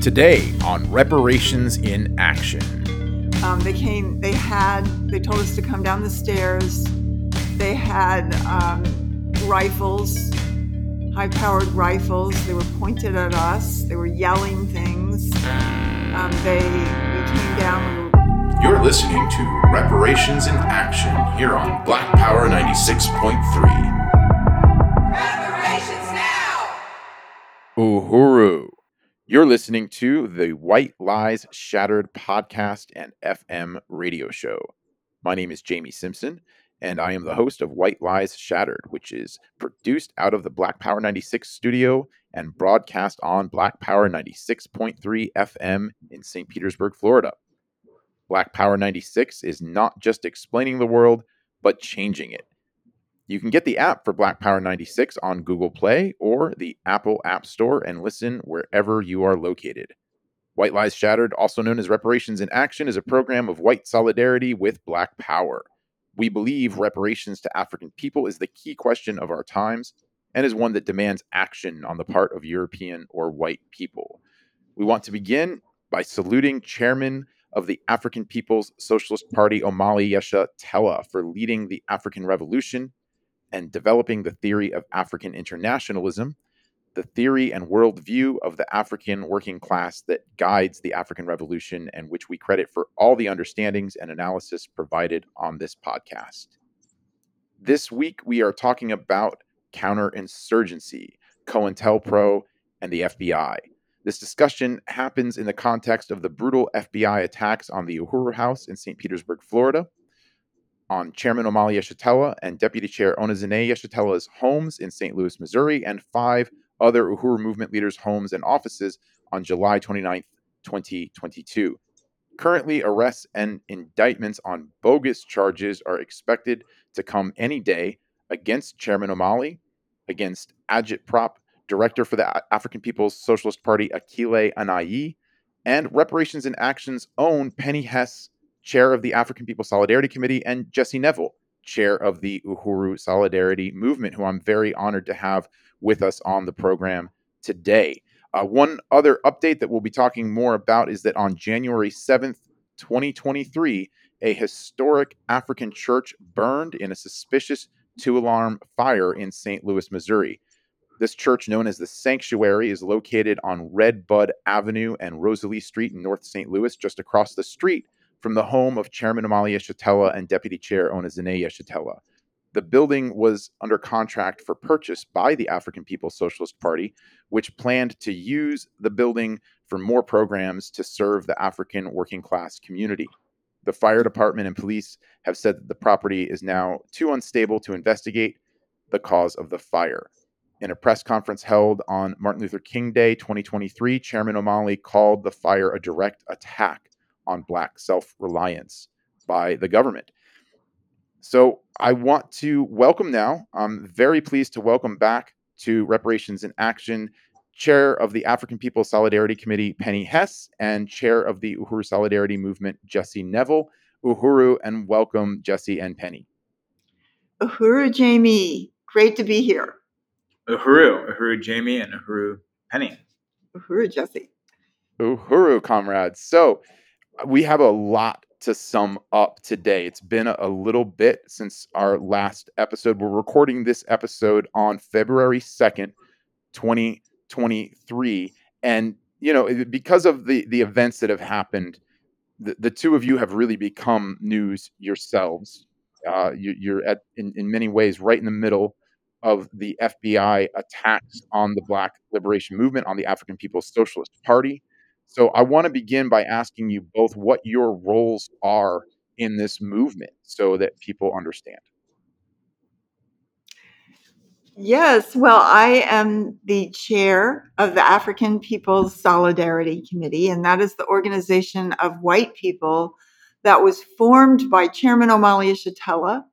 Today on Reparations in Action. Um, they came, they had, they told us to come down the stairs. They had um, rifles, high powered rifles. They were pointed at us. They were yelling things. Um, they, we came down. We You're listening to Reparations in Action here on Black Power 96.3. Reparations now! Uhuru. You're listening to the White Lies Shattered podcast and FM radio show. My name is Jamie Simpson, and I am the host of White Lies Shattered, which is produced out of the Black Power 96 studio and broadcast on Black Power 96.3 FM in St. Petersburg, Florida. Black Power 96 is not just explaining the world, but changing it. You can get the app for Black Power 96 on Google Play or the Apple App Store and listen wherever you are located. White Lies Shattered, also known as Reparations in Action, is a program of white solidarity with Black Power. We believe reparations to African people is the key question of our times and is one that demands action on the part of European or white people. We want to begin by saluting Chairman of the African People's Socialist Party, Omali Yeshua Tella, for leading the African Revolution and developing the theory of African internationalism, the theory and worldview of the African working class that guides the African Revolution, and which we credit for all the understandings and analysis provided on this podcast. This week, we are talking about counterinsurgency, COINTELPRO, and the FBI. This discussion happens in the context of the brutal FBI attacks on the Uhuru House in St. Petersburg, Florida, on Chairman Omali Yeshitela and Deputy Chair Ona Zene Yeshitela's homes in St. Louis, Missouri, and five other Uhuru movement leaders' homes and offices on July 29, 2022. Currently, arrests and indictments on bogus charges are expected to come any day against Chairman Omali, against Agitprop, director for the African People's Socialist Party Akile Anai, and Reparations in Action's own Penny Hess chair of the African People Solidarity Committee, and Jesse Neville, chair of the Uhuru Solidarity Movement, who I'm very honored to have with us on the program today. Uh, one other update that we'll be talking more about is that on January 7th, 2023, a historic African church burned in a suspicious two alarm fire in St. Louis, Missouri. This church, known as the Sanctuary, is located on Red Bud Avenue and Rosalie Street in North St. Louis, just across the street from the home of Chairman Omali Yeshitela and Deputy Chair Ona Zene Yeshitela. The building was under contract for purchase by the African People's Socialist Party, which planned to use the building for more programs to serve the African working class community. The fire department and police have said that the property is now too unstable to investigate the cause of the fire. In a press conference held on Martin Luther King Day 2023, Chairman Omali called the fire a direct attack on Black self reliance by the government. So I want to welcome now, I'm very pleased to welcome back to Reparations in Action, Chair of the African People's Solidarity Committee, Penny Hess, and Chair of the Uhuru Solidarity Movement, Jesse Neville. Uhuru, and welcome, Jesse and Penny. Uhuru, Jamie, great to be here. Uhuru, Uhuru, Jamie, and Uhuru, Penny. Uhuru, Jesse. Uhuru, comrades. So, we have a lot to sum up today. It's been a little bit since our last episode. We're recording this episode on February 2nd, 2023. And, you know, because of the, the events that have happened, the, the two of you have really become news yourselves. Uh, you, are at, in, in many ways, right in the middle of the FBI attacks on the Black Liberation Movement, on the African People's Socialist Party. So I want to begin by asking you both what your roles are in this movement so that people understand. Yes, well, I am the chair of the African People's Solidarity Committee, and that is the organization of white people that was formed by Chairman Omali Yeshitela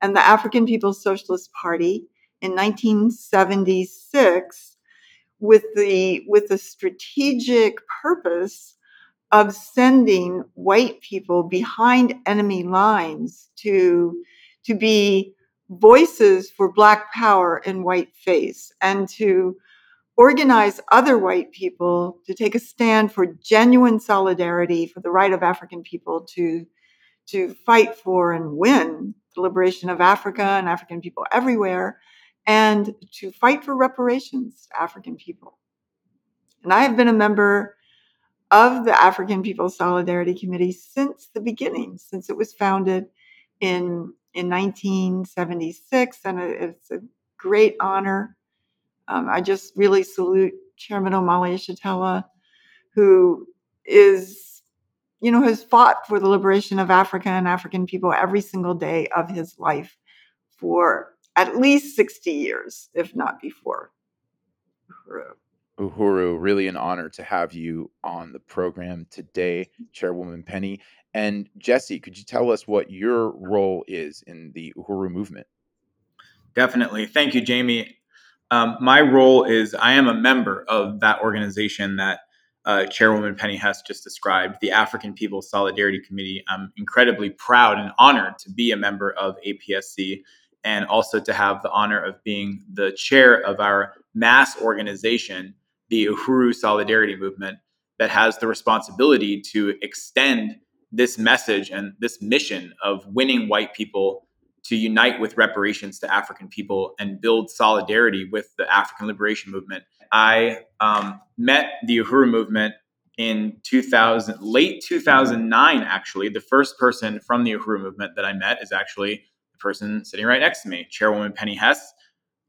and the African People's Socialist Party in 1976 with the with the strategic purpose of sending white people behind enemy lines to to be voices for black power in white face and to organize other white people to take a stand for genuine solidarity for the right of African people to to fight for and win the liberation of Africa and African people everywhere, and to fight for reparations to African people. And I have been a member of the African People's Solidarity Committee since the beginning, since it was founded in in 1976, and it's a great honor. Um, I just really salute Chairman Omali Yeshitela, who is, you know, has fought for the liberation of Africa and African people every single day of his life for at least 60 years, if not before. Uhuru, really an honor to have you on the program today, Chairwoman Penny. And Jesse, could you tell us what your role is in the Uhuru movement? Definitely. Thank you, Jamie. Um, my role is I am a member of that organization that uh, Chairwoman Penny Hess just described, the African People's Solidarity Committee. I'm incredibly proud and honored to be a member of APSC and also to have the honor of being the chair of our mass organization the Uhuru Solidarity Movement that has the responsibility to extend this message and this mission of winning white people to unite with reparations to African people and build solidarity with the African liberation movement. I um, met the Uhuru movement in 2000, late 2009, actually. The first person from the Uhuru movement that I met is actually the person sitting right next to me, Chairwoman Penny Hess,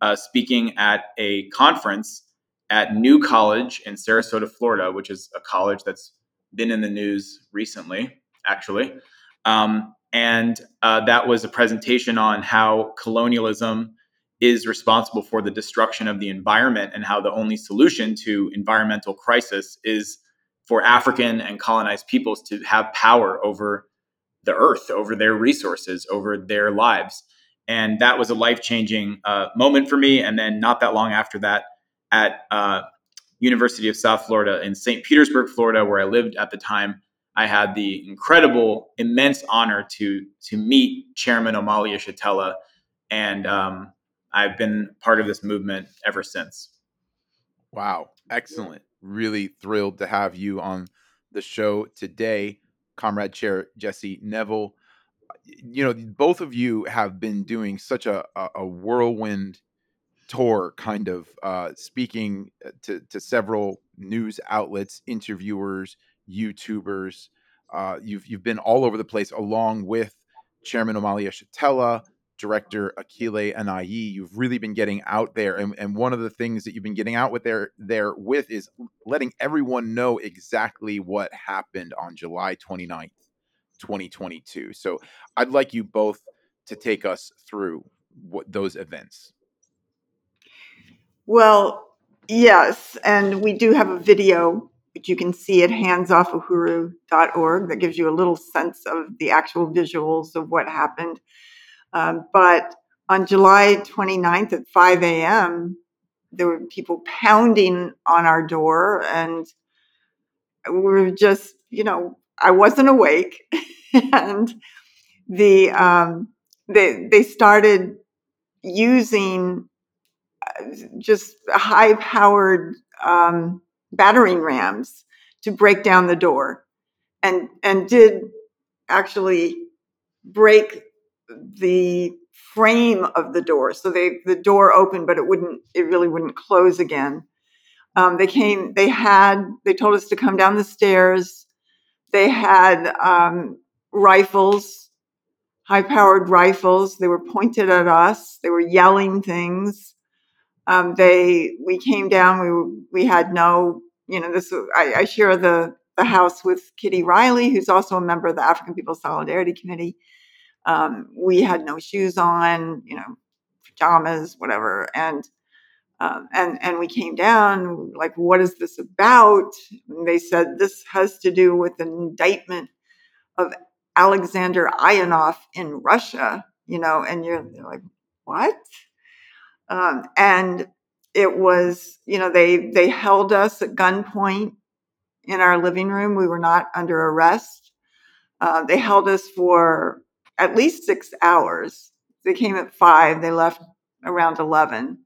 uh, speaking at a conference at New College in Sarasota, Florida, which is a college that's been in the news recently, actually. Um, and uh, that was a presentation on how colonialism is responsible for the destruction of the environment and how the only solution to environmental crisis is for African and colonized peoples to have power over the earth, over their resources, over their lives. And that was a life changing uh, moment for me. And then not that long after that, at uh, University of South Florida in St. Petersburg, Florida, where I lived at the time. I had the incredible, immense honor to to meet Chairman Omali Yeshitela, and um, I've been part of this movement ever since. Wow, excellent! Really thrilled to have you on the show today, Comrade Chair Jesse Neville. You know, both of you have been doing such a, a whirlwind tour, kind of uh, speaking uh, to, to several news outlets, interviewers, YouTubers. Uh, you've you've been all over the place, along with Chairman Omali Yeshitela, Director Akile Anai. You've really been getting out there, and, and one of the things that you've been getting out with there there with is letting everyone know exactly what happened on July 29th, 2022. So I'd like you both to take us through what those events. Well, yes, and we do have a video which you can see at handsoffuhuru.org that gives you a little sense of the actual visuals of what happened. Um, but on July 29th at 5 a.m., there were people pounding on our door, and we were just, you know, I wasn't awake, and the um, they they started using just high powered um, battering rams to break down the door and and did actually break the frame of the door so they the door opened but it wouldn't it really wouldn't close again um, they came they had they told us to come down the stairs they had um, rifles high powered rifles they were pointed at us they were yelling things um, they we came down. We we had no, you know, this. I, I share the the house with Kitty Riley, who's also a member of the African People's Solidarity Committee. Um, we had no shoes on, you know, pajamas, whatever, and um, and and we came down like, what is this about? And they said this has to do with an indictment of Alexander Ionov in Russia, you know, and you're, like, what? Um, and it was, you know, they they held us at gunpoint in our living room. We were not under arrest. Uh, they held us for at least six hours. They came at five. They left around eleven,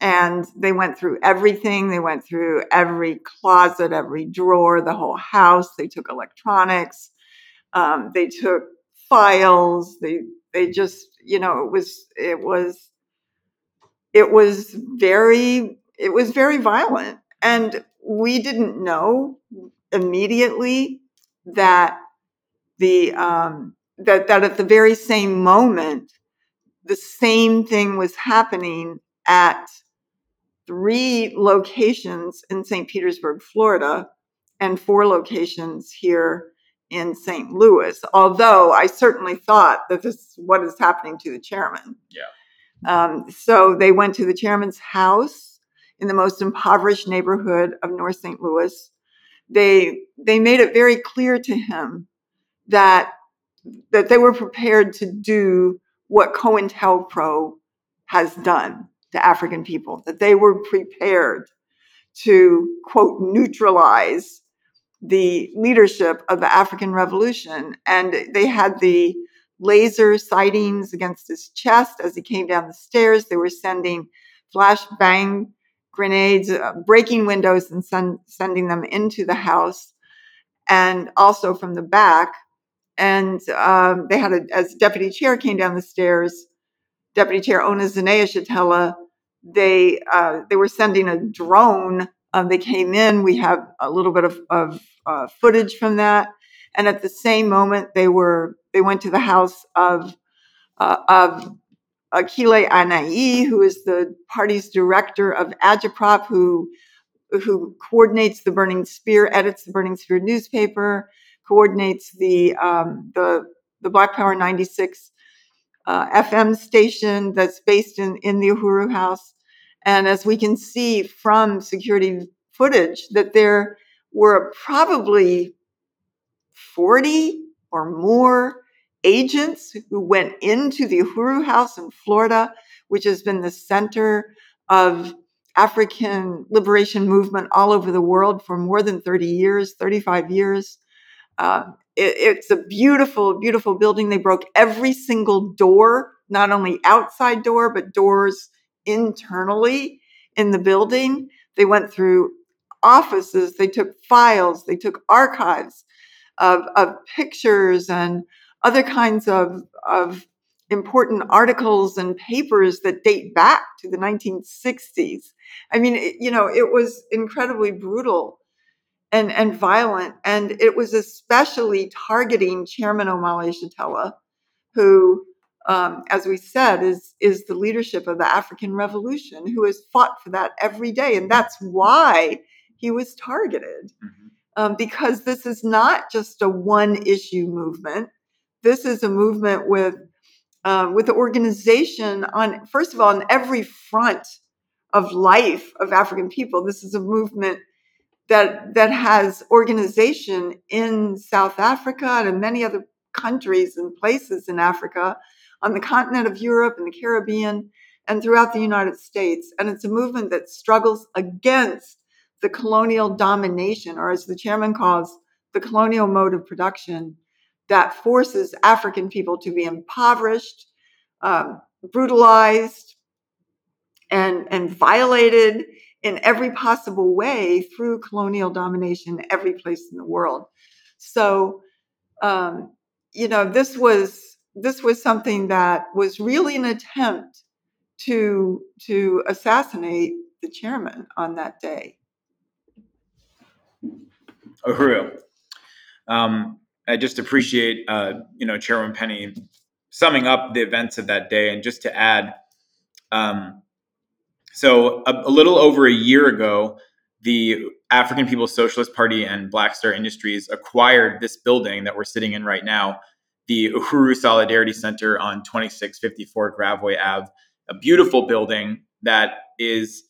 and they went through everything. They went through every closet, every drawer, the whole house. They took electronics. Um, they took files. They they just you know it was it was it was very it was very violent and we didn't know immediately that the um, that that at the very same moment the same thing was happening at three locations in St. Petersburg, Florida, and four locations here in St. Louis. Although I certainly thought that this is what is happening to the chairman. Yeah. Um, so they went to the chairman's house in the most impoverished neighborhood of North St. Louis. They they made it very clear to him that that they were prepared to do what COINTELPRO has done to African people, that they were prepared to, quote, neutralize the leadership of the African Revolution. And they had the laser sightings against his chest as he came down the stairs. They were sending flash bang grenades, uh, breaking windows and send, sending them into the house, and also from the back. And um, they had a, as deputy chair came down the stairs, Deputy Chair Ona Zene Yeshitela, they uh, they were sending a drone. Um, they came in. We have a little bit of, of uh, footage from that, and at the same moment, they were they went to the house of uh, of Akile Anai, who is the party's director of Agitprop, who who coordinates the Burning Spear, edits the Burning Spear newspaper, coordinates the um, the the Black Power 96 uh, FM station that's based in, in the Uhuru House. And as we can see from security footage, that there were probably 40 or more agents who went into the Uhuru House in Florida, which has been the center of African liberation movement all over the world for more than 30 years, 35 years. Uh, it, it's a beautiful, beautiful building. They broke every single door, not only outside door, but doors internally in the building. They went through offices, they took files, they took archives of, of pictures and other kinds of, of important articles and papers that date back to the 1960s. I mean, it, you know, it was incredibly brutal and, and violent. And it was especially targeting Chairman Omali Yeshitela, who, um, as we said, is, is the leadership of the African Revolution, who has fought for that every day. And that's why he was targeted. Mm-hmm. Um, because this is not just a one issue movement. This is a movement with uh, with the organization on first of all on every front of life of African people. This is a movement that that has organization in South Africa and in many other countries and places in Africa, on the continent of Europe and the Caribbean, and throughout the United States. And it's a movement that struggles against the colonial domination, or as the chairman calls, the colonial mode of production that forces African people to be impoverished, um, brutalized, and, and violated in every possible way through colonial domination every place in the world. So, um, you know, this was this was something that was really an attempt to to assassinate the chairman on that day. Uhuru. Um, I just appreciate, uh, you know, Chairman Penny summing up the events of that day, and just to add, um, so a, a, little over a year ago, the African People's Socialist Party and Black Star Industries acquired this building that we're sitting in right now, the Uhuru Solidarity Center on 2654 Gravois Ave, a beautiful building that is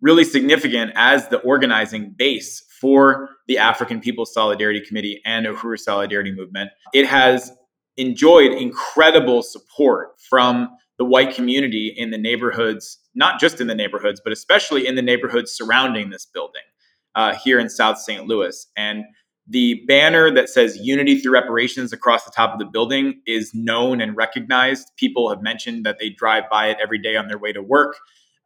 really significant as the organizing base for the African People's Solidarity Committee and Uhuru Solidarity Movement. It has enjoyed incredible support from the white community in the neighborhoods, not just in the neighborhoods, but especially in the neighborhoods surrounding this building uh, here in South St. Louis. And the banner that says unity through reparations across the top of the building is known and recognized. People have mentioned that they drive by it every day on their way to work.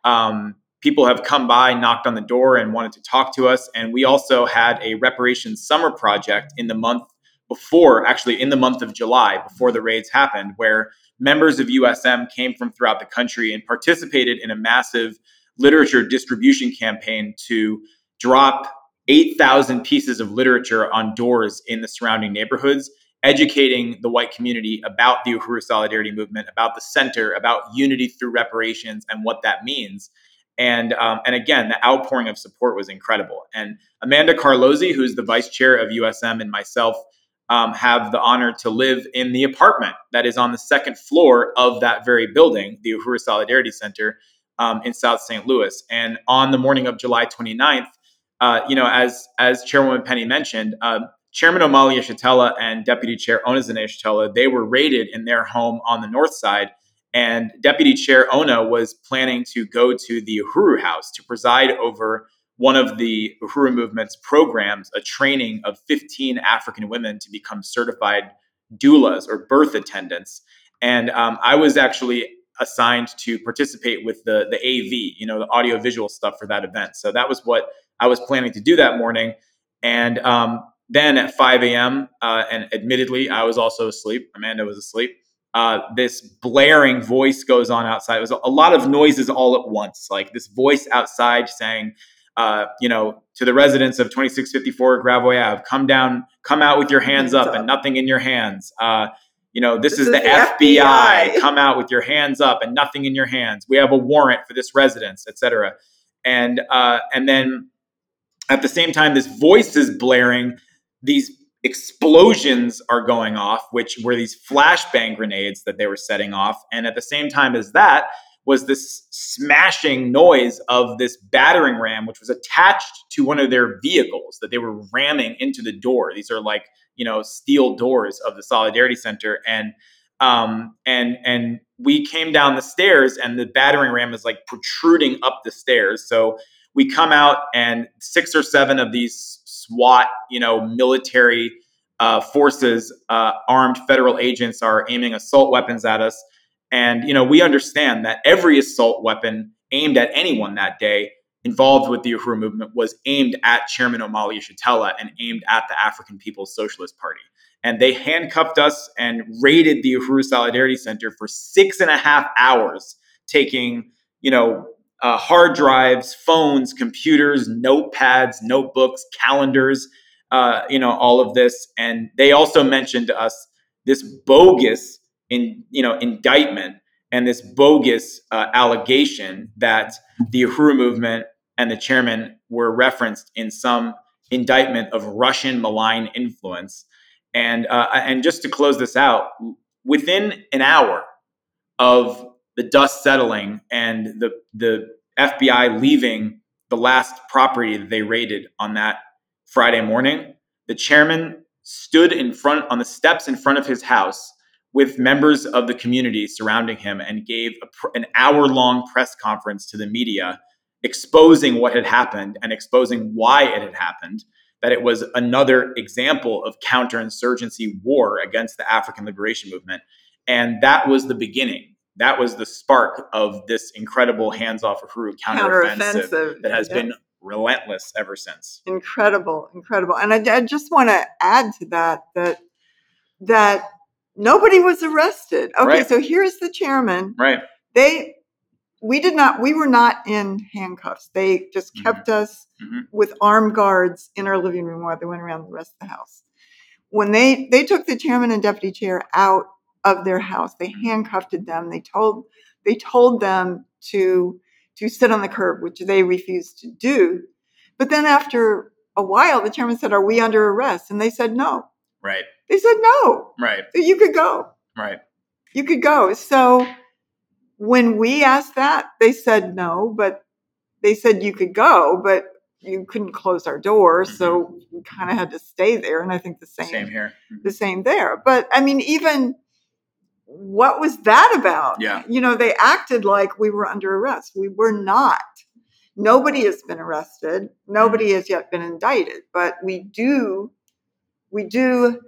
Um, people have come by, knocked on the door, and wanted to talk to us. And we also had a reparations summer project in the month before, actually in the month of July, before the raids happened, where members of USM came from throughout the country and participated in a massive literature distribution campaign to drop 8,000 pieces of literature on doors in the surrounding neighborhoods, educating the white community about the Uhuru Solidarity Movement, about the center, about unity through reparations, and what that means. And um, and again, the outpouring of support was incredible. And Amanda Carlozzi, who's the vice chair of USM, and myself um, have the honor to live in the apartment that is on the second floor of that very building, the Uhuru Solidarity Center um, in South St. Louis. And on the morning of July 29th, uh, you know, as as Chairwoman Penny mentioned, uh, Chairman Omali Yeshitela and Deputy Chair Ona Yeshitela, they were raided in their home on the north side. And Deputy Chair Ona was planning to go to the Uhuru House to preside over one of the Uhuru Movement's programs, a training of 15 African women to become certified doulas or birth attendants. And um, I was actually assigned to participate with the the AV, you know, the audiovisual stuff for that event. So that was what I was planning to do that morning. And um, then at 5 a.m., uh, and admittedly, I was also asleep. Amanda was asleep. Uh, this blaring voice goes on outside. It was a lot of noises all at once, like this voice outside saying, uh, you know, to the residents of 2654 Gravois Ave, come down, come out with your hands up and nothing in your hands. Uh, you know, this, this is, is, the, the FBI. FBI. Come out with your hands up and nothing in your hands. We have a warrant for this residence, etc. And uh, and then at the same time, this voice is blaring. These explosions are going off, which were these flashbang grenades that they were setting off. And at the same time as that, was this smashing noise of this battering ram, which was attached to one of their vehicles that they were ramming into the door. These are like you know steel doors of the Solidarity Center, and um, and and we came down the stairs, and the battering ram is like protruding up the stairs. So we come out, and six or seven of these SWAT, you know, military uh, forces, uh, armed federal agents are aiming assault weapons at us. And you know, we understand that every assault weapon aimed at anyone that day involved with the Uhuru movement was aimed at Chairman Omali Yeshitela and aimed at the African People's Socialist Party. And they handcuffed us and raided the Uhuru Solidarity Center for six and a half hours, taking, you know, uh, hard drives, phones, computers, notepads, notebooks, calendars, uh, you know, all of this. And they also mentioned to us this bogus in you know indictment and this bogus uh, allegation that the Uhuru movement and the chairman were referenced in some indictment of Russian malign influence. And uh, and just to close this out, within an hour of the dust settling and the the FBI leaving the last property that they raided on that Friday morning, the chairman stood in front on the steps in front of his house with members of the community surrounding him and gave a, an hour long press conference to the media exposing what had happened and exposing why it had happened that it was another example of counterinsurgency war against the African liberation movement. And that was the beginning. That was the spark of this incredible hands-off Uhuru counteroffensive, counteroffensive that has yeah. been relentless ever since. Incredible incredible. And I, I just want to add to that that that Nobody was arrested. Okay, right. so here's the chairman. Right. They we did not we were not in handcuffs. They just mm-hmm. kept mm-hmm. us mm-hmm. with armed guards in our living room while they went around the rest of the house. When they they took the chairman and deputy chair out of their house, they handcuffed them. They told they told them to to sit on the curb, which they refused to do. But then after a while, the chairman said, "Are we under arrest?" And they said, "No." Right. They said no. Right. You could go. Right. You could go. So when we asked that, they said no, but they said you could go, but you couldn't close our door, mm-hmm. so we kind of had to stay there. And I think the same, same here, mm-hmm. the same there. But I mean, even what was that about? Yeah, you know, they acted like we were under arrest. We were not. Nobody has been arrested. Nobody mm-hmm. has yet been indicted, but we do, we do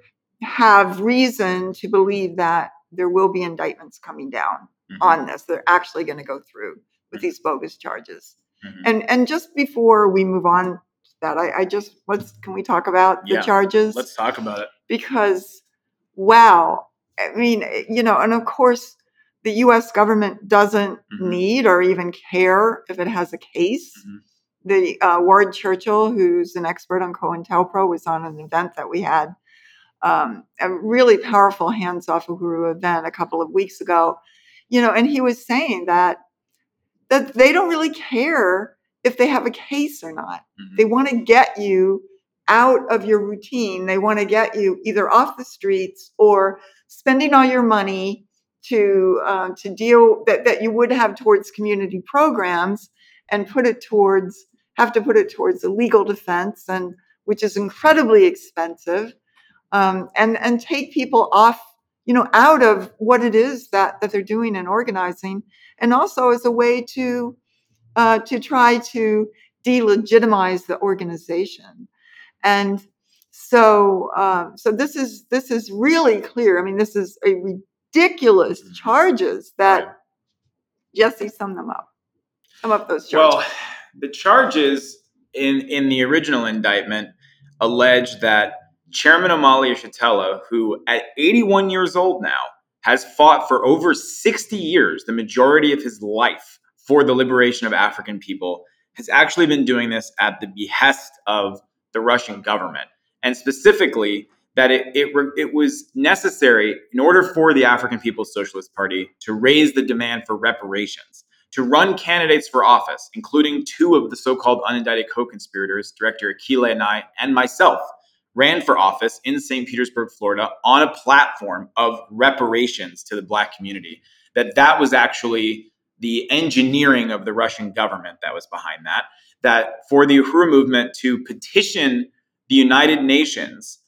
have reason to believe that there will be indictments coming down mm-hmm. on this. They're actually going to go through with mm-hmm. these bogus charges. Mm-hmm. And and just before we move on to that, I, I just let's can we talk about the charges? Let's talk about it. Because wow, I mean, you know, and of course the US government doesn't mm-hmm. need or even care if it has a case. Mm-hmm. The uh, Ward Churchill, who's an expert on COINTELPRO, was on an event that we had, um, a really powerful hands off Uhuru event a couple of weeks ago. You know, and he was saying that that they don't really care if they have a case or not. Mm-hmm. They want to get you out of your routine. They want to get you either off the streets or spending all your money to uh, to deal that, that you would have towards community programs and put it towards have to put it towards a legal defense and which is incredibly expensive um, and and take people off you know out of what it is that that they're doing and organizing and also as a way to uh, to try to delegitimize the organization and so uh, so this is this is really clear i mean this is a ridiculous mm-hmm. charges that. Jesse sum them up. Sum up those charges. Well, the charges in in the original indictment allege that Chairman Omali Yeshitela, who at 81 years old now has fought for over 60 years, the majority of his life, for the liberation of African people, has actually been doing this at the behest of the Russian government. And specifically, that it, it, it was necessary in order for the African People's Socialist Party to raise the demand for reparations, to run candidates for office, including two of the so called unindicted co conspirators, Director Akile Anai, and myself, ran for office in St. Petersburg, Florida, on a platform of reparations to the Black community. That that was actually the engineering of the Russian government that was behind that. That for the Uhuru movement to petition the United Nations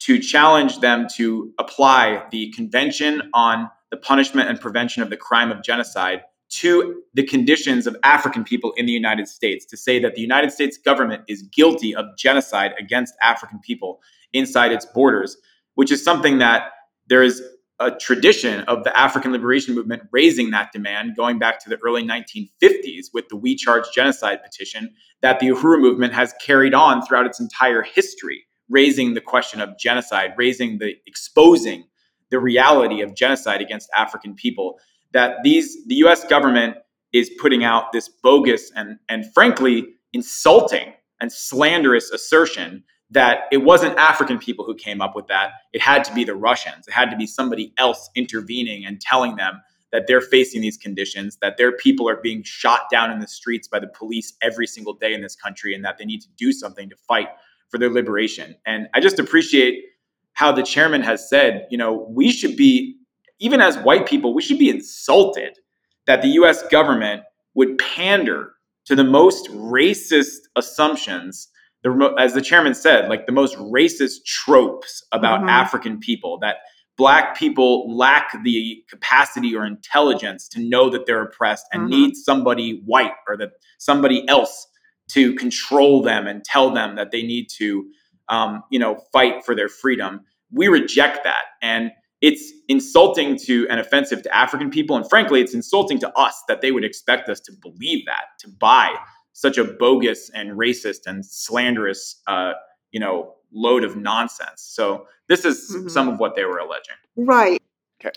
to challenge them to apply the Convention on the Punishment and Prevention of the Crime of Genocide to the conditions of African people in the United States, to say that the United States government is guilty of genocide against African people inside its borders, which is something that there is a tradition of the African liberation movement raising that demand going back to the early 1950s with the We Charge Genocide petition that the Uhuru movement has carried on throughout its entire history raising the question of genocide, raising the exposing the reality of genocide against African people. That these the U.S. government is putting out this bogus and and frankly insulting and slanderous assertion that it wasn't African people who came up with that. It had to be the Russians. It had to be somebody else intervening and telling them that they're facing these conditions, that their people are being shot down in the streets by the police every single day in this country, and that they need to do something to fight for their liberation. And I just appreciate how the chairman has said, you know, we should be, even as white people, we should be insulted that the US government would pander to the most racist assumptions, the, as the chairman said, like the most racist tropes about mm-hmm. African people, that black people lack the capacity or intelligence to know that they're oppressed and mm-hmm. need somebody white or that somebody else to control them and tell them that they need to, um, you know, fight for their freedom. We reject that, and it's insulting to and offensive to African people, and frankly, it's insulting to us that they would expect us to believe that, to buy such a bogus and racist and slanderous, uh, you know, load of nonsense. So this is mm-hmm. some of what they were alleging. Right. Okay.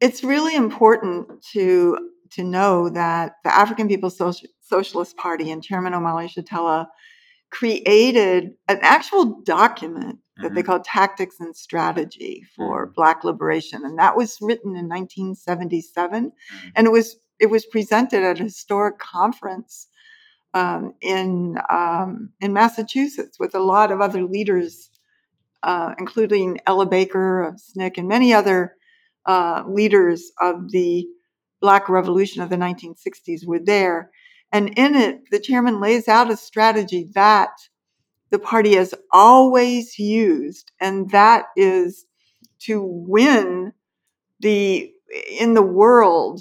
It's really important to to know that the African People's Social, Socialist Party and Chairman Omali Yeshitela created an actual document that mm-hmm. they call Tactics and Strategy for mm-hmm. Black Liberation, and that was written in 1977, mm-hmm. and it was it was presented at a historic conference um, in um, in Massachusetts with a lot of other leaders, uh, including Ella Baker of SNCC and many other uh, leaders of the Black Revolution of the 1960s were there. And in it, the chairman lays out a strategy that the party has always used, and that is to win the in the world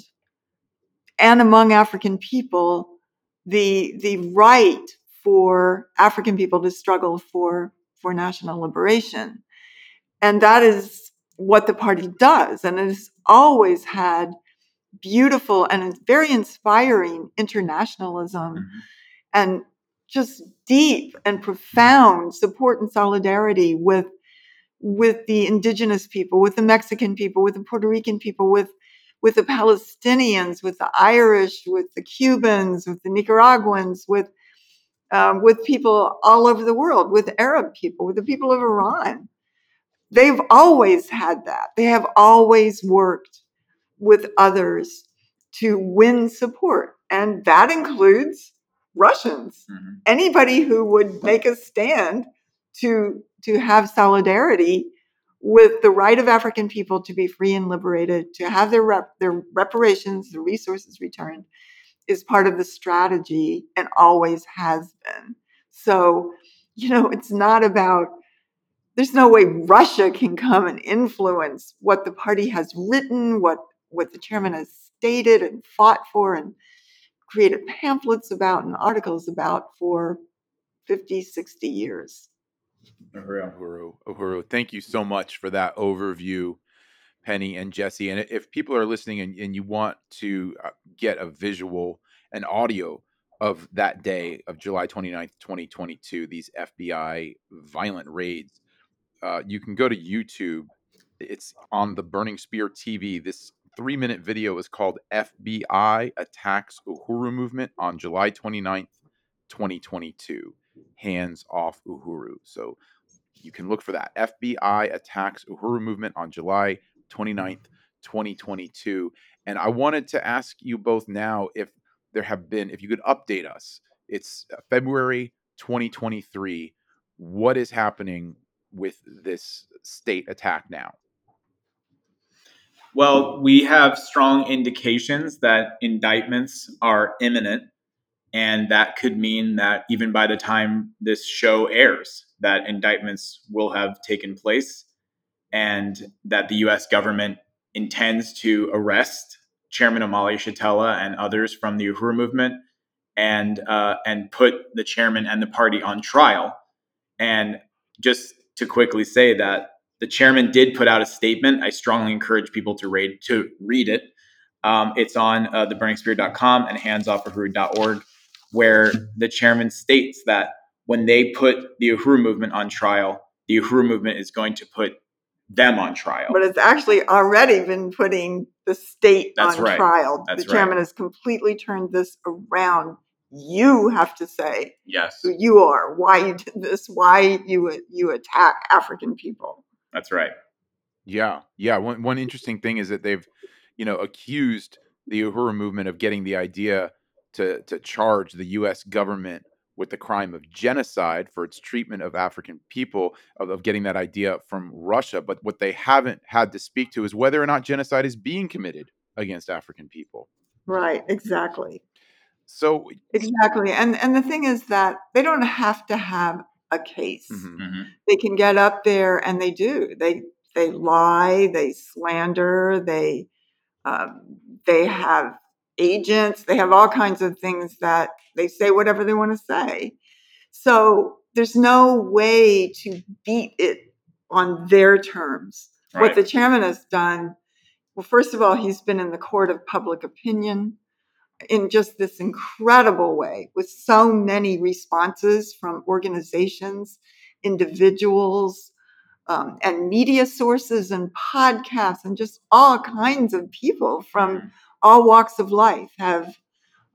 and among African people the the right for African people to struggle for for national liberation. And that is what the party does. And it has always had beautiful and very inspiring internationalism Mhm. and just deep and profound support and solidarity with with the indigenous people, with the Mexican people, with the Puerto Rican people, with with the Palestinians, with the Irish, with the Cubans, with the Nicaraguans, with um, with people all over the world, with Arab people, with the people of Iran. They've always had that. They have always worked with others to win support, and that includes Russians Mhm. anybody who would make a stand to to have solidarity with the right of African people to be free and liberated, to have their rep, their reparations, the resources returned, is part of the strategy and always has been. So, you know, it's not about. There's no way Russia can come and influence what the party has written, what what the chairman has stated and fought for, and created pamphlets about and articles about for 50, 60 years. Uhuru, Uhuru, thank you so much for that overview, Penny and Jesse. And if people are listening and, and you want to uh, get a visual and audio of that day of July 29th, 2022, these FBI violent raids, uh, you can go to YouTube. It's on the Burning Spear TV. This three minute video is called FBI Attacks Uhuru Movement on July 29th, 2022. Hands off Uhuru. So you can look for that. FBI attacks Uhuru movement on July 29th, 2022. And I wanted to ask you both now if there have been, if you could update us. It's uh, February 2023. What is happening with this state attack now? Well, we have strong indications that indictments are imminent, and that could mean that even by the time this show airs, that indictments will have taken place, and that the U.S. government intends to arrest Chairman Omali Yeshitela and others from the Uhuru movement, and uh, and put the chairman and the party on trial. And just to quickly say that the chairman did put out a statement. I strongly encourage people to read to read it. Um, it's on uh, theburningspear.com and handsoffuhuru.org, where the chairman states that when they put the Uhuru movement on trial, the Uhuru movement is going to put them on trial. But it's actually already been putting the state That's on right. trial. That's the chairman right. has completely turned this around. You have to say yes, who you are, why you did this, why you you attack African people. That's right. Yeah, yeah. One one interesting thing is that they've, you know, accused the Uhuru movement of getting the idea to to charge the U.S. government with the crime of genocide for its treatment of African people, of, of getting that idea from Russia. But what they haven't had to speak to is whether or not genocide is being committed against African people. Right, exactly. So, Exactly. And and the thing is that they don't have to have a case. mhm, Mhm. They can get up there and they do. They they lie, they slander, they um, they have agents, they have all kinds of things that they say whatever they want to say. So there's no way to beat it on their terms. What the chairman has done, well, first of all, he's been in the court of public opinion in just this incredible way with so many responses from organizations, individuals, um, and media sources and podcasts, and just all kinds of people from all walks of life have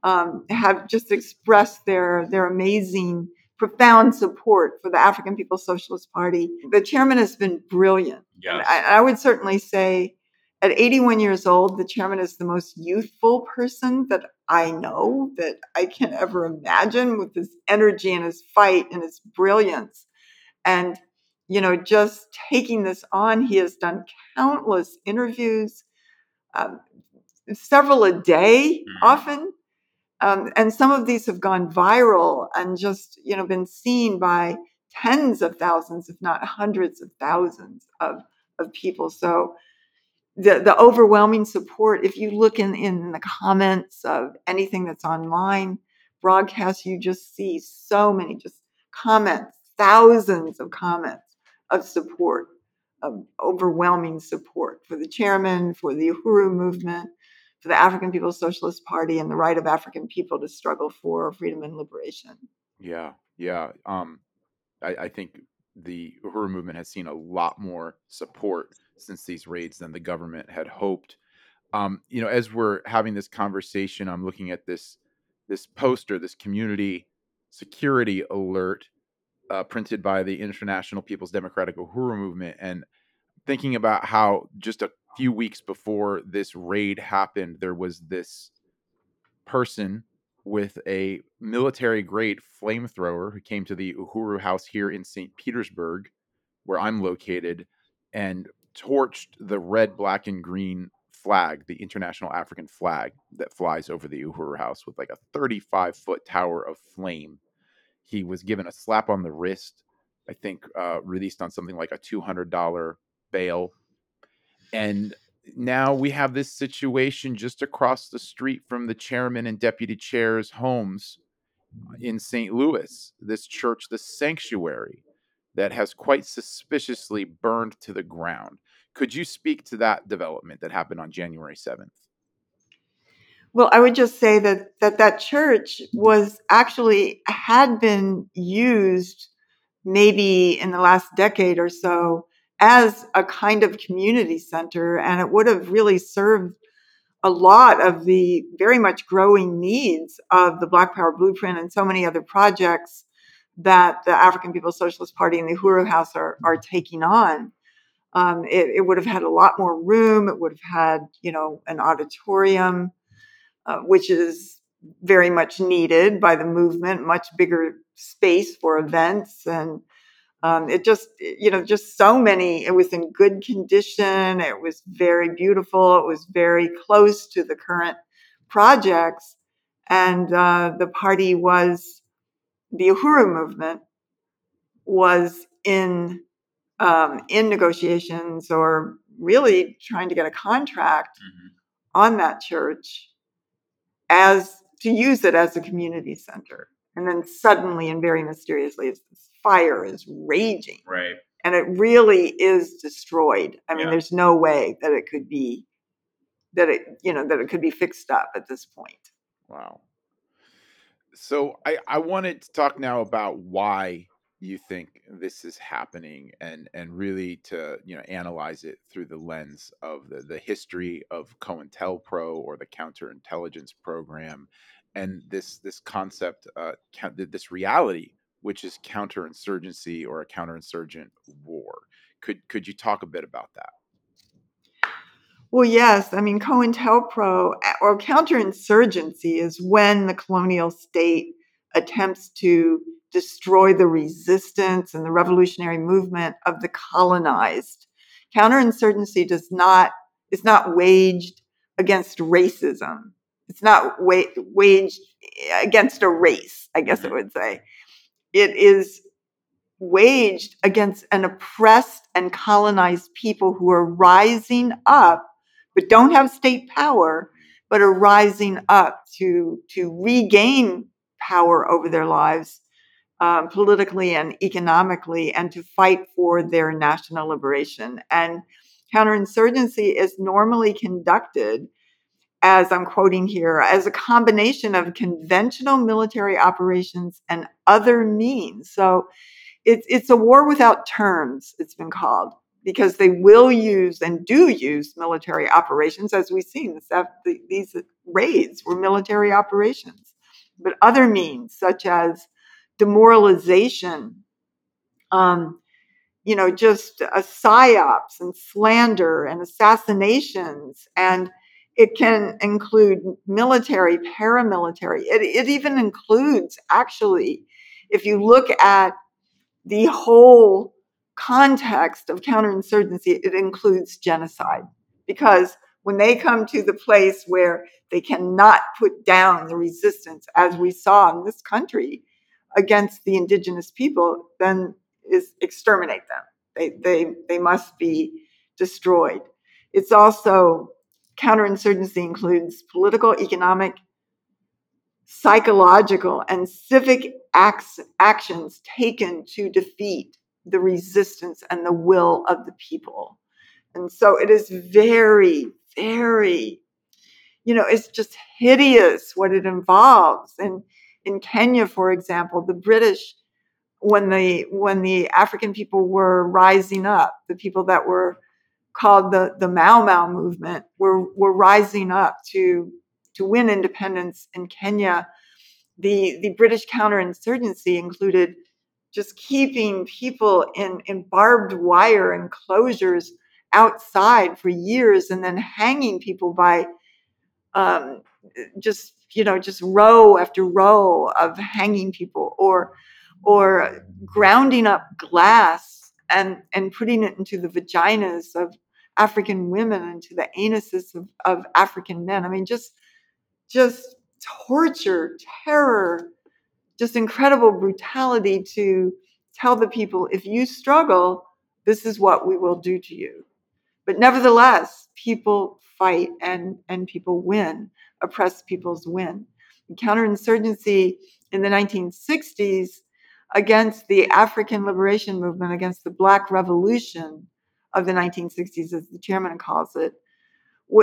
um, have just expressed their their amazing, profound support for the African People's Socialist Party. The chairman has been brilliant. Yes. I, I would certainly say at 81 years old, the chairman is the most youthful person that I know that I can ever imagine with his energy and his fight and his brilliance. And, you know, just taking this on, he has done countless interviews, um, several a day Mhm. often. Um, and some of these have gone viral and just, you know, been seen by tens of thousands, if not hundreds of thousands of, of people. So the, the overwhelming support, if you look in, in the comments of anything that's online, broadcast, you just see so many just comments, thousands of comments of support, of overwhelming support for the chairman, for the Uhuru movement, for the African People's Socialist Party and the right of African people to struggle for freedom and liberation. Yeah, yeah. Um, I, I think the Uhuru movement has seen a lot more support since these raids than the government had hoped. Um, you know, as we're having this conversation, I'm looking at this this poster, this community security alert uh, printed by the International People's Democratic Uhuru Movement, and thinking about how just a few weeks before this raid happened, there was this person with a military grade flamethrower who came to the Uhuru House here in St. Petersburg, where I'm located, and torched the red, black, and green flag, the international African flag that flies over the Uhuru House with like a 35 foot tower of flame. He was given a slap on the wrist, I think, uh, released on something like a $200 bail. And now we have this situation just across the street from the chairman and deputy chair's homes mm-hmm. in St. Louis, this church, the sanctuary, that has quite suspiciously burned to the ground. Could you speak to that development that happened on January 7th? Well, I would just say that that, that church was actually had been used maybe in the last decade or so as a kind of community center, and it would have really served a lot of the very much growing needs of the Black Power Blueprint and so many other projects that the African People's Socialist Party and the Uhuru House are, are taking on. Um, it, it, would have had a lot more room. It would have had, you know, an auditorium, uh, which is very much needed by the movement, much bigger space for events and um, it just you know just so many it was in good condition it was very beautiful it was very close to the current projects and uh, the party was the uhuru movement was in um, in negotiations or really trying to get a contract mm-hmm. on that church as to use it as a community center and then suddenly and very mysteriously fire is raging. Right. And it really is destroyed. I mean, yeah. there's no way that it could be that it, you know, that it could be fixed up at this point. Wow. So I, I wanted to talk now about why you think this is happening and and really to you know analyze it through the lens of the, the history of COINTELPRO or the counterintelligence program and this this concept uh, this reality which is counterinsurgency or a counterinsurgent war. Could could you talk a bit about that? Well, yes. I mean, COINTELPRO or counterinsurgency is when the colonial state attempts to destroy the resistance and the revolutionary movement of the colonized. Counterinsurgency does not is not waged against racism. It's not wa- waged against a race, I guess I mm-hmm. would say. It is waged against an oppressed and colonized people who are rising up, but don't have state power, but are rising up to, to regain power over their lives um, politically and economically and to fight for their national liberation. And counterinsurgency is normally conducted as I'm quoting here, as a combination of conventional military operations and other means. So it's it's a war without terms, it's been called, because they will use and do use military operations, as we've seen. These raids were military operations, but other means such as demoralization, um, you know, just psyops and slander and assassinations and it can include military, paramilitary. It, it even includes, actually, if you look at the whole context of counterinsurgency, it includes genocide. Because when they come to the place where they cannot put down the resistance, as we saw in this country against the indigenous people, then is exterminate them. They, they, they must be destroyed. It's also counterinsurgency includes political, economic, psychological, and civic acts, actions taken to defeat the resistance and the will of the people. And so it is very, very, you know, it's just hideous what it involves. And in Kenya, for example, the British, when the when the African people were rising up, the people that were called the the Mau Mau movement were were rising up to to win independence in Kenya. The the British counterinsurgency included just keeping people in, in barbed wire enclosures outside for years and then hanging people by um, just you know just row after row of hanging people or or grounding up glass and and putting it into the vaginas of African women into the anuses of, of African men. I mean, just just torture, terror, just incredible brutality to tell the people if you struggle, this is what we will do to you. But nevertheless, people fight and, and people win, oppressed peoples win. counterinsurgency in the 1960s against the African liberation movement, against the Black Revolution of the 1960s, as the chairman calls it,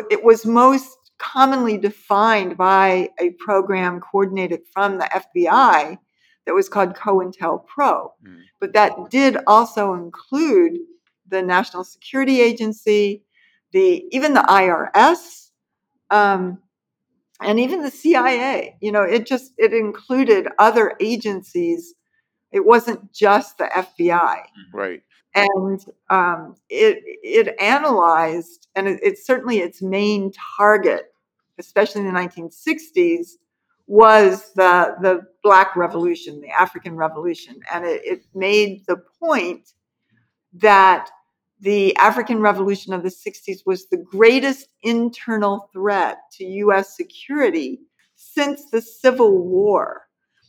it was most commonly defined by a program coordinated from the FBI that was called COINTELPRO. Mm. But that did also include the National Security Agency, the even the IRS, um, and even the CIA. You know, it just it included other agencies. It wasn't just the FBI. Right and um, it it analyzed, and it, it's certainly its main target, especially in the 1960s, was the the Black Revolution, the African Revolution, and it, it made the point that the African Revolution of the 60s was the greatest internal threat to U.S. security since the Civil War.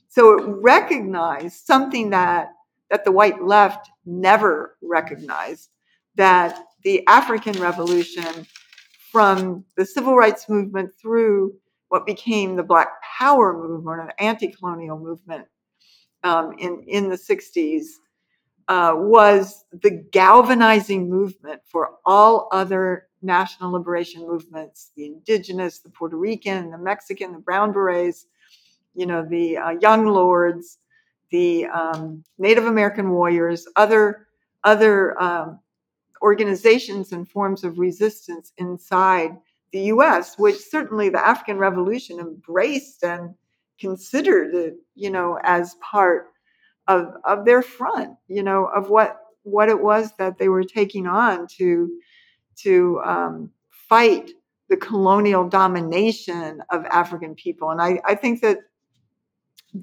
So it recognized something that that the white left never recognized that the African Revolution, from the civil rights movement through what became the Black Power movement, an anti colonial movement um, in, in the 60s, uh, was the galvanizing movement for all other national liberation movements the indigenous, the Puerto Rican, the Mexican, the Brown Berets, you know, the uh, Young Lords the um, Native American warriors, other other um, organizations and forms of resistance inside the U.S., which certainly the African Revolution embraced and considered it, you know, as part of of their front, you know, of what what it was that they were taking on to to um, fight the colonial domination of African people. And I, I think that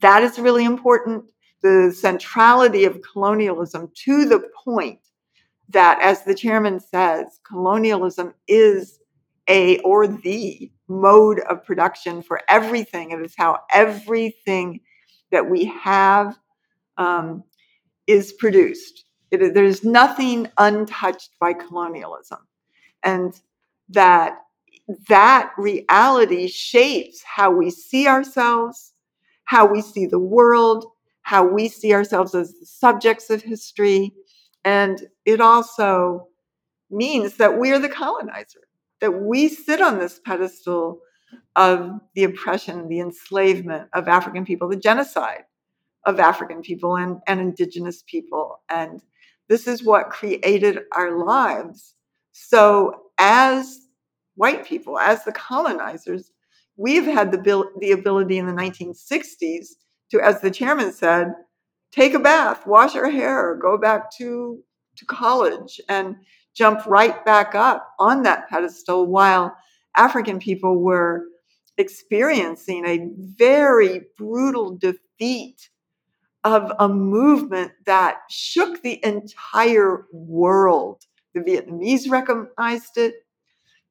that is really important. The centrality of colonialism to the point that, as the chairman says, colonialism is a or the mode of production for everything. It is how everything that we have um, is produced. It, there's nothing untouched by colonialism, and that that reality shapes how we see ourselves, how we see the world, how we see ourselves as the subjects of history. And it also means that we're the colonizer, that we sit on this pedestal of the oppression, the enslavement of African people, the genocide of African people and, and indigenous people. And this is what created our lives. So, as white people, as the colonizers, We've had the, the ability in the 1960s to, as the chairman said, take a bath, wash our hair, go back to, to college, and jump right back up on that pedestal while African people were experiencing a very brutal defeat of a movement that shook the entire world. The Vietnamese recognized it,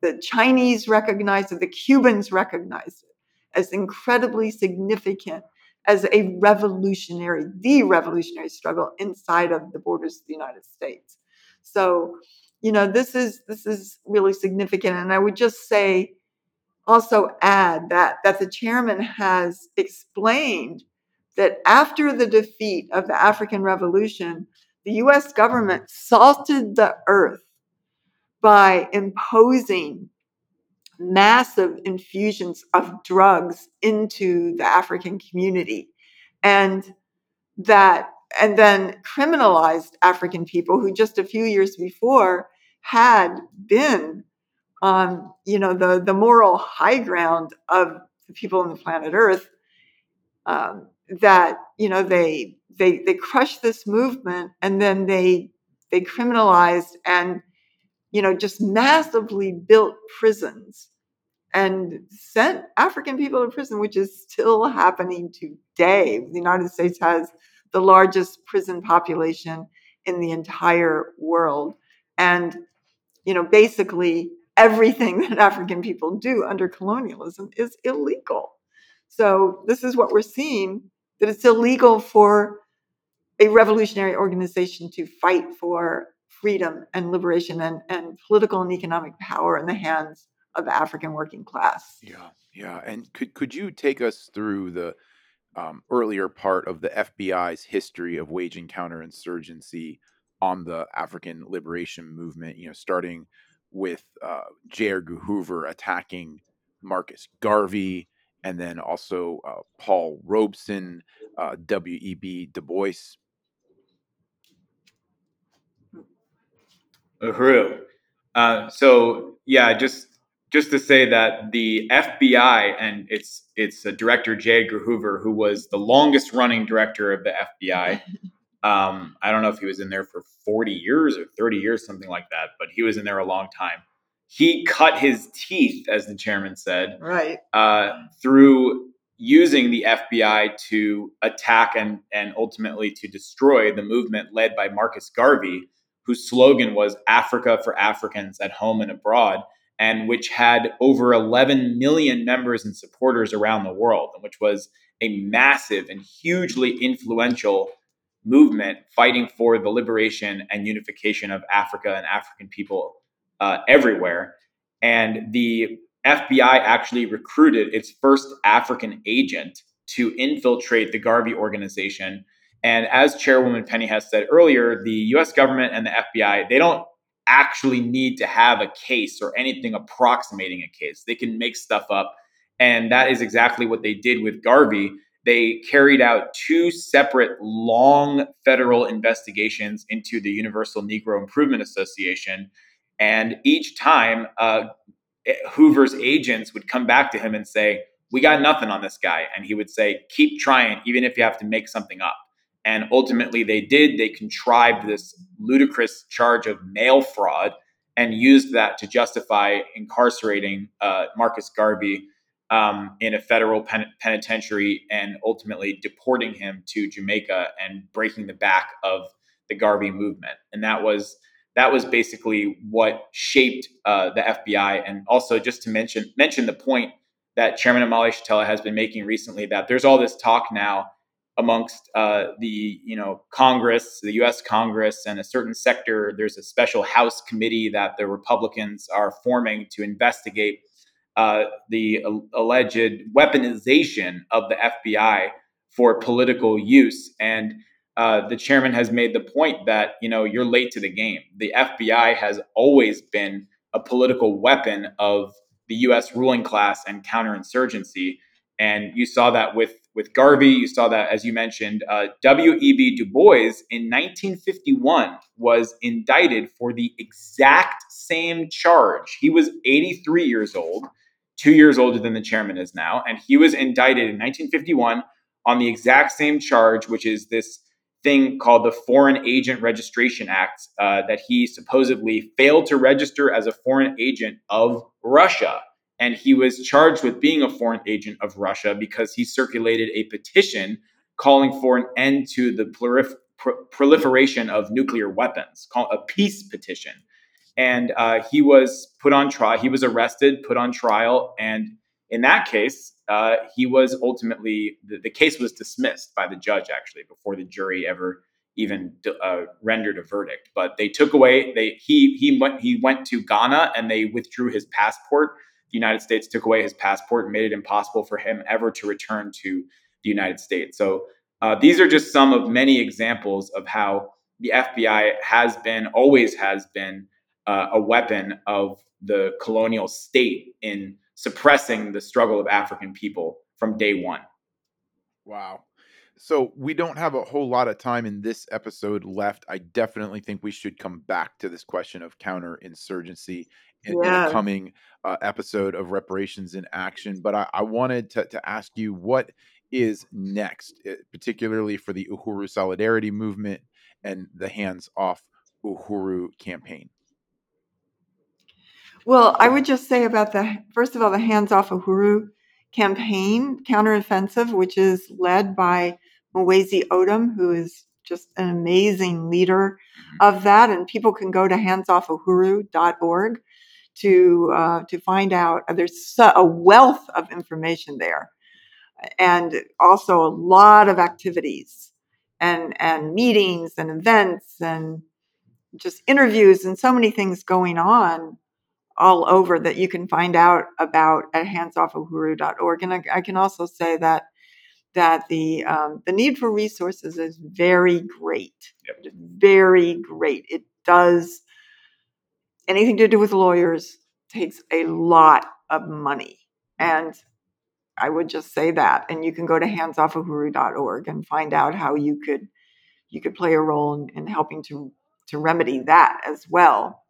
the Chinese recognized it, the Cubans recognized it as incredibly significant as a revolutionary, the revolutionary struggle inside of the borders of the United States. So, you know, this is this is really significant. And I would just say, also add that that the chairman has explained that after the defeat of the African Revolution, the US government salted the earth by imposing massive infusions of drugs into the African community. And that, and then criminalized African people who just a few years before had been on, you know, the, the moral high ground of the people on the planet Earth. Um, that you know they they they crushed this movement and then they they criminalized and you know just massively built prisons and sent African people to prison, which is still happening today. The United States has the largest prison population in the entire world. And, you know, basically everything that African people do under colonialism is illegal. So this is what we're seeing that it's illegal for a revolutionary organization to fight for freedom and liberation and, and political and economic power in the hands of the African working class. Yeah, yeah. And could could you take us through the um, earlier part of the FBI's history of waging counterinsurgency on the African liberation movement? You know, starting with uh, J. Edgar Hoover attacking Marcus Garvey, and then also uh, Paul Robeson, uh, W.E.B. Du Bois. Uhuru. Uh, so yeah, just just to say that the FBI and its its director J. Edgar Hoover, who was the longest running director of the FBI. Um, I don't know if he was in there for 40 years or 30 years, something like that, but he was in there a long time he cut his teeth, as the chairman said, right, uh, through using the FBI to attack and and ultimately to destroy the movement led by Marcus Garvey, whose slogan was "Africa for Africans at home and abroad." And which had over 11 million members and supporters around the world, and which was a massive and hugely influential movement fighting for the liberation and unification of Africa and African people uh, everywhere. And the FBI actually recruited its first African agent to infiltrate the Garvey organization. And as Chairwoman Penny has said earlier, the US government and the FBI, they don't actually need to have a case or anything approximating a case. They can make stuff up. And that is exactly what they did with Garvey. They carried out two separate long federal investigations into the Universal Negro Improvement Association and each time, uh, Hoover's agents would come back to him and say, We got nothing on this guy. And he would say, Keep trying, even if you have to make something up. And ultimately, they did. They contrived this ludicrous charge of mail fraud and used that to justify incarcerating uh, Marcus Garvey um, in a federal pen- penitentiary and ultimately deporting him to Jamaica and breaking the back of the Garvey movement. And that was that was basically what shaped uh, the FBI. And also, just to mention mention the point that Chairman Omali Yeshitela has been making recently that there's all this talk now amongst uh, the you know Congress, the U.S. Congress, and a certain sector. There's a special House committee that the Republicans are forming to investigate uh, the alleged weaponization of the FBI for political use and uh, the chairman has made the point that you know you're late to the game. The FBI has always been a political weapon of the U.S. ruling class and counterinsurgency, and you saw that with with Garvey. You saw that, as you mentioned, uh, W.E.B. Du Bois in 1951 was indicted for the exact same charge. He was 83 years old, two years older than the chairman is now, and he was indicted in 1951 on the exact same charge, which is this thing called the Foreign Agent Registration Act uh, that he supposedly failed to register as a foreign agent of Russia. And he was charged with being a foreign agent of Russia because he circulated a petition calling for an end to the prolif- proliferation of nuclear weapons, called a peace petition. And uh, he was put on trial. He was arrested, put on trial, and in that case, uh, he was ultimately the, the, case was dismissed by the judge actually before the jury ever even uh, rendered a verdict. But they took away they he he went he went to Ghana and they withdrew his passport. The United States took away his passport and made it impossible for him ever to return to the United States. So uh, these are just some of many examples of how the FBI has been always has been uh, a weapon of the colonial state in suppressing the struggle of African people from day one. Wow. So we don't have a whole lot of time in this episode left. I definitely think we should come back to this question of counterinsurgency in, in a coming uh, episode of Reparations in Action. But I, I wanted to, to ask you what is next, eh, particularly for the Uhuru Solidarity Movement and the Hands Off Uhuru campaign. Well, I would just say about the first of all, the Hands Off Uhuru campaign, counteroffensive, which is led by Mwezi Odom, who is just an amazing leader of that. And people can go to handsoffuhuru.org to uh, to find out. There's a wealth of information there, and also a lot of activities and and meetings and events and just interviews and so many things going on all over that you can find out about at handsoffuhuru.org. And I, I can also say that that the um, the need for resources is very great, Yep. very great. It does anything to do with lawyers takes a lot of money, and I would just say that. And you can go to handsoffuhuru.org and find out how you could you could play a role in, in helping to to remedy that as well.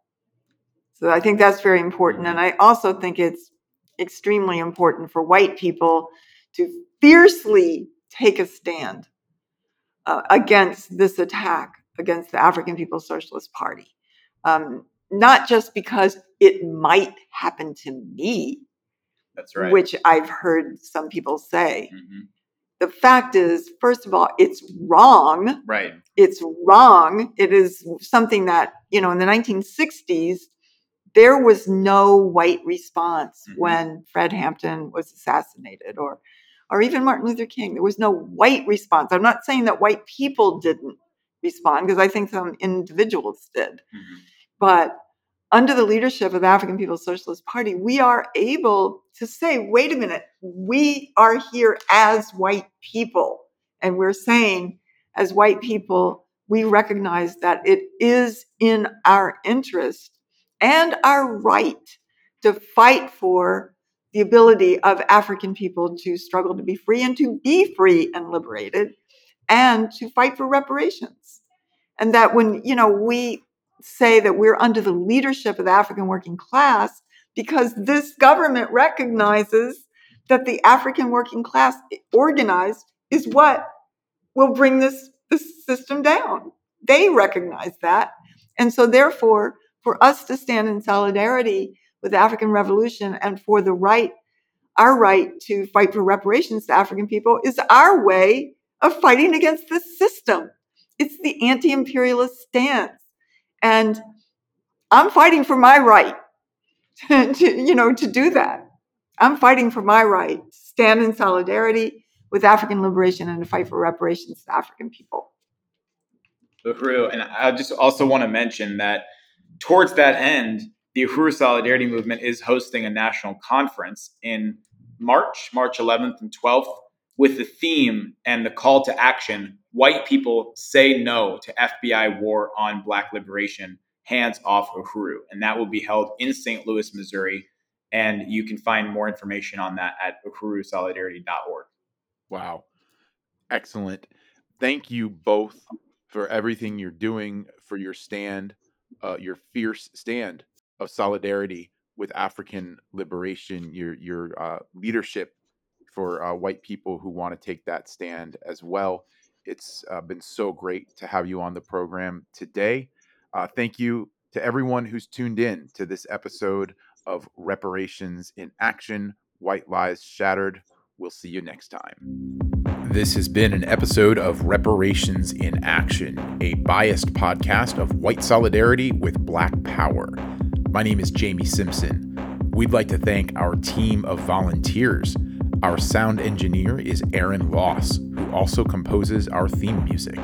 So I think that's very important. And I also think it's extremely important for white people to fiercely take a stand uh, against this attack against the African People's Socialist Party. Um, not just because it might happen to me, That's right. which I've heard some people say. Mhm. The fact is, first of all, it's wrong Right. it's wrong. It is something that, you know, in the 1960s, there was no white response Mhm. when Fred Hampton was assassinated or or even Martin Luther King. There was no white response. I'm not saying that white people didn't respond because I think some individuals did. Mhm. But under the leadership of the African People's Socialist Party, we are able to say, wait a minute, we are here as white people. And we're saying, as white people, we recognize that it is in our interest and our right to fight for the ability of African people to struggle to be free and to be free and liberated and to fight for reparations. And that when, you know, we say that we're under the leadership of the African working class because this government recognizes that the African working class organized is what will bring this, this system down. They recognize that. And so, therefore, for us to stand in solidarity with the African Revolution and for the right, our right to fight for reparations to African people is our way of fighting against this system. It's the anti imperialist stance. And I'm fighting for my right to, you know, to do that. I'm fighting for my right to stand in solidarity with African liberation and to fight for reparations to African people. Uhuru. And I just also want to mention that towards that end, the Uhuru Solidarity Movement is hosting a national conference in March, March 11th and 12th, with the theme and the call to action White people say no to FBI war on Black liberation, hands off Uhuru. And that will be held in St. Louis, Missouri. And you can find more information on that at uhurusolidarity.org. Wow. Excellent. Thank you both for everything you're doing for your stand, uh, your fierce stand of solidarity with African liberation, your your uh, leadership for uh, white people who want to take that stand as well. It's uh, been so great to have you on the program today. Uh, thank you to everyone who's tuned in to this episode of Reparations in Action White Lies Shattered. We'll see you next time. This has been an episode of Reparations in Action, a biased podcast of white solidarity with black power. My name is Jamie Simpson. We'd like to thank our team of volunteers. Our sound engineer is Aaron Loss, who also composes our theme music.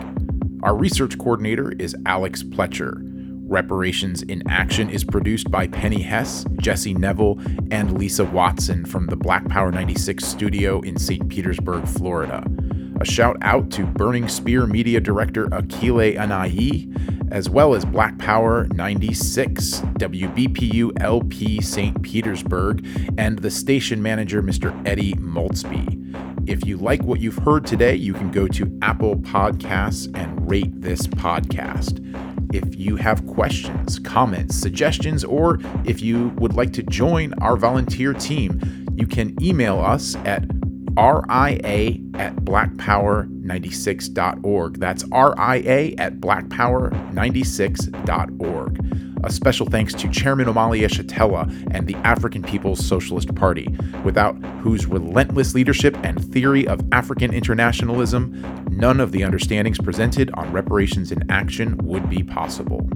Our research coordinator is Alex Pletcher. Reparations in Action is produced by Penny Hess, Jesse Neville, and Lisa Watson from the Black Power 96 studio in St. Petersburg, Florida. A shout out to Burning Spear Media Director Akile Anai, as well as Black Power 96, WBPU LP St. Petersburg, and the station manager, Mr. Eddie Maltzby. If you like what you've heard today, you can go to Apple Podcasts and rate this podcast. If you have questions, comments, suggestions, or if you would like to join our volunteer team, you can email us at RIA at blackpower96.org. That's RIA at blackpower96.org. A special thanks to Chairman Omali Yeshitela and the African People's Socialist Party, without whose relentless leadership and theory of African internationalism, none of the understandings presented on reparations in action would be possible.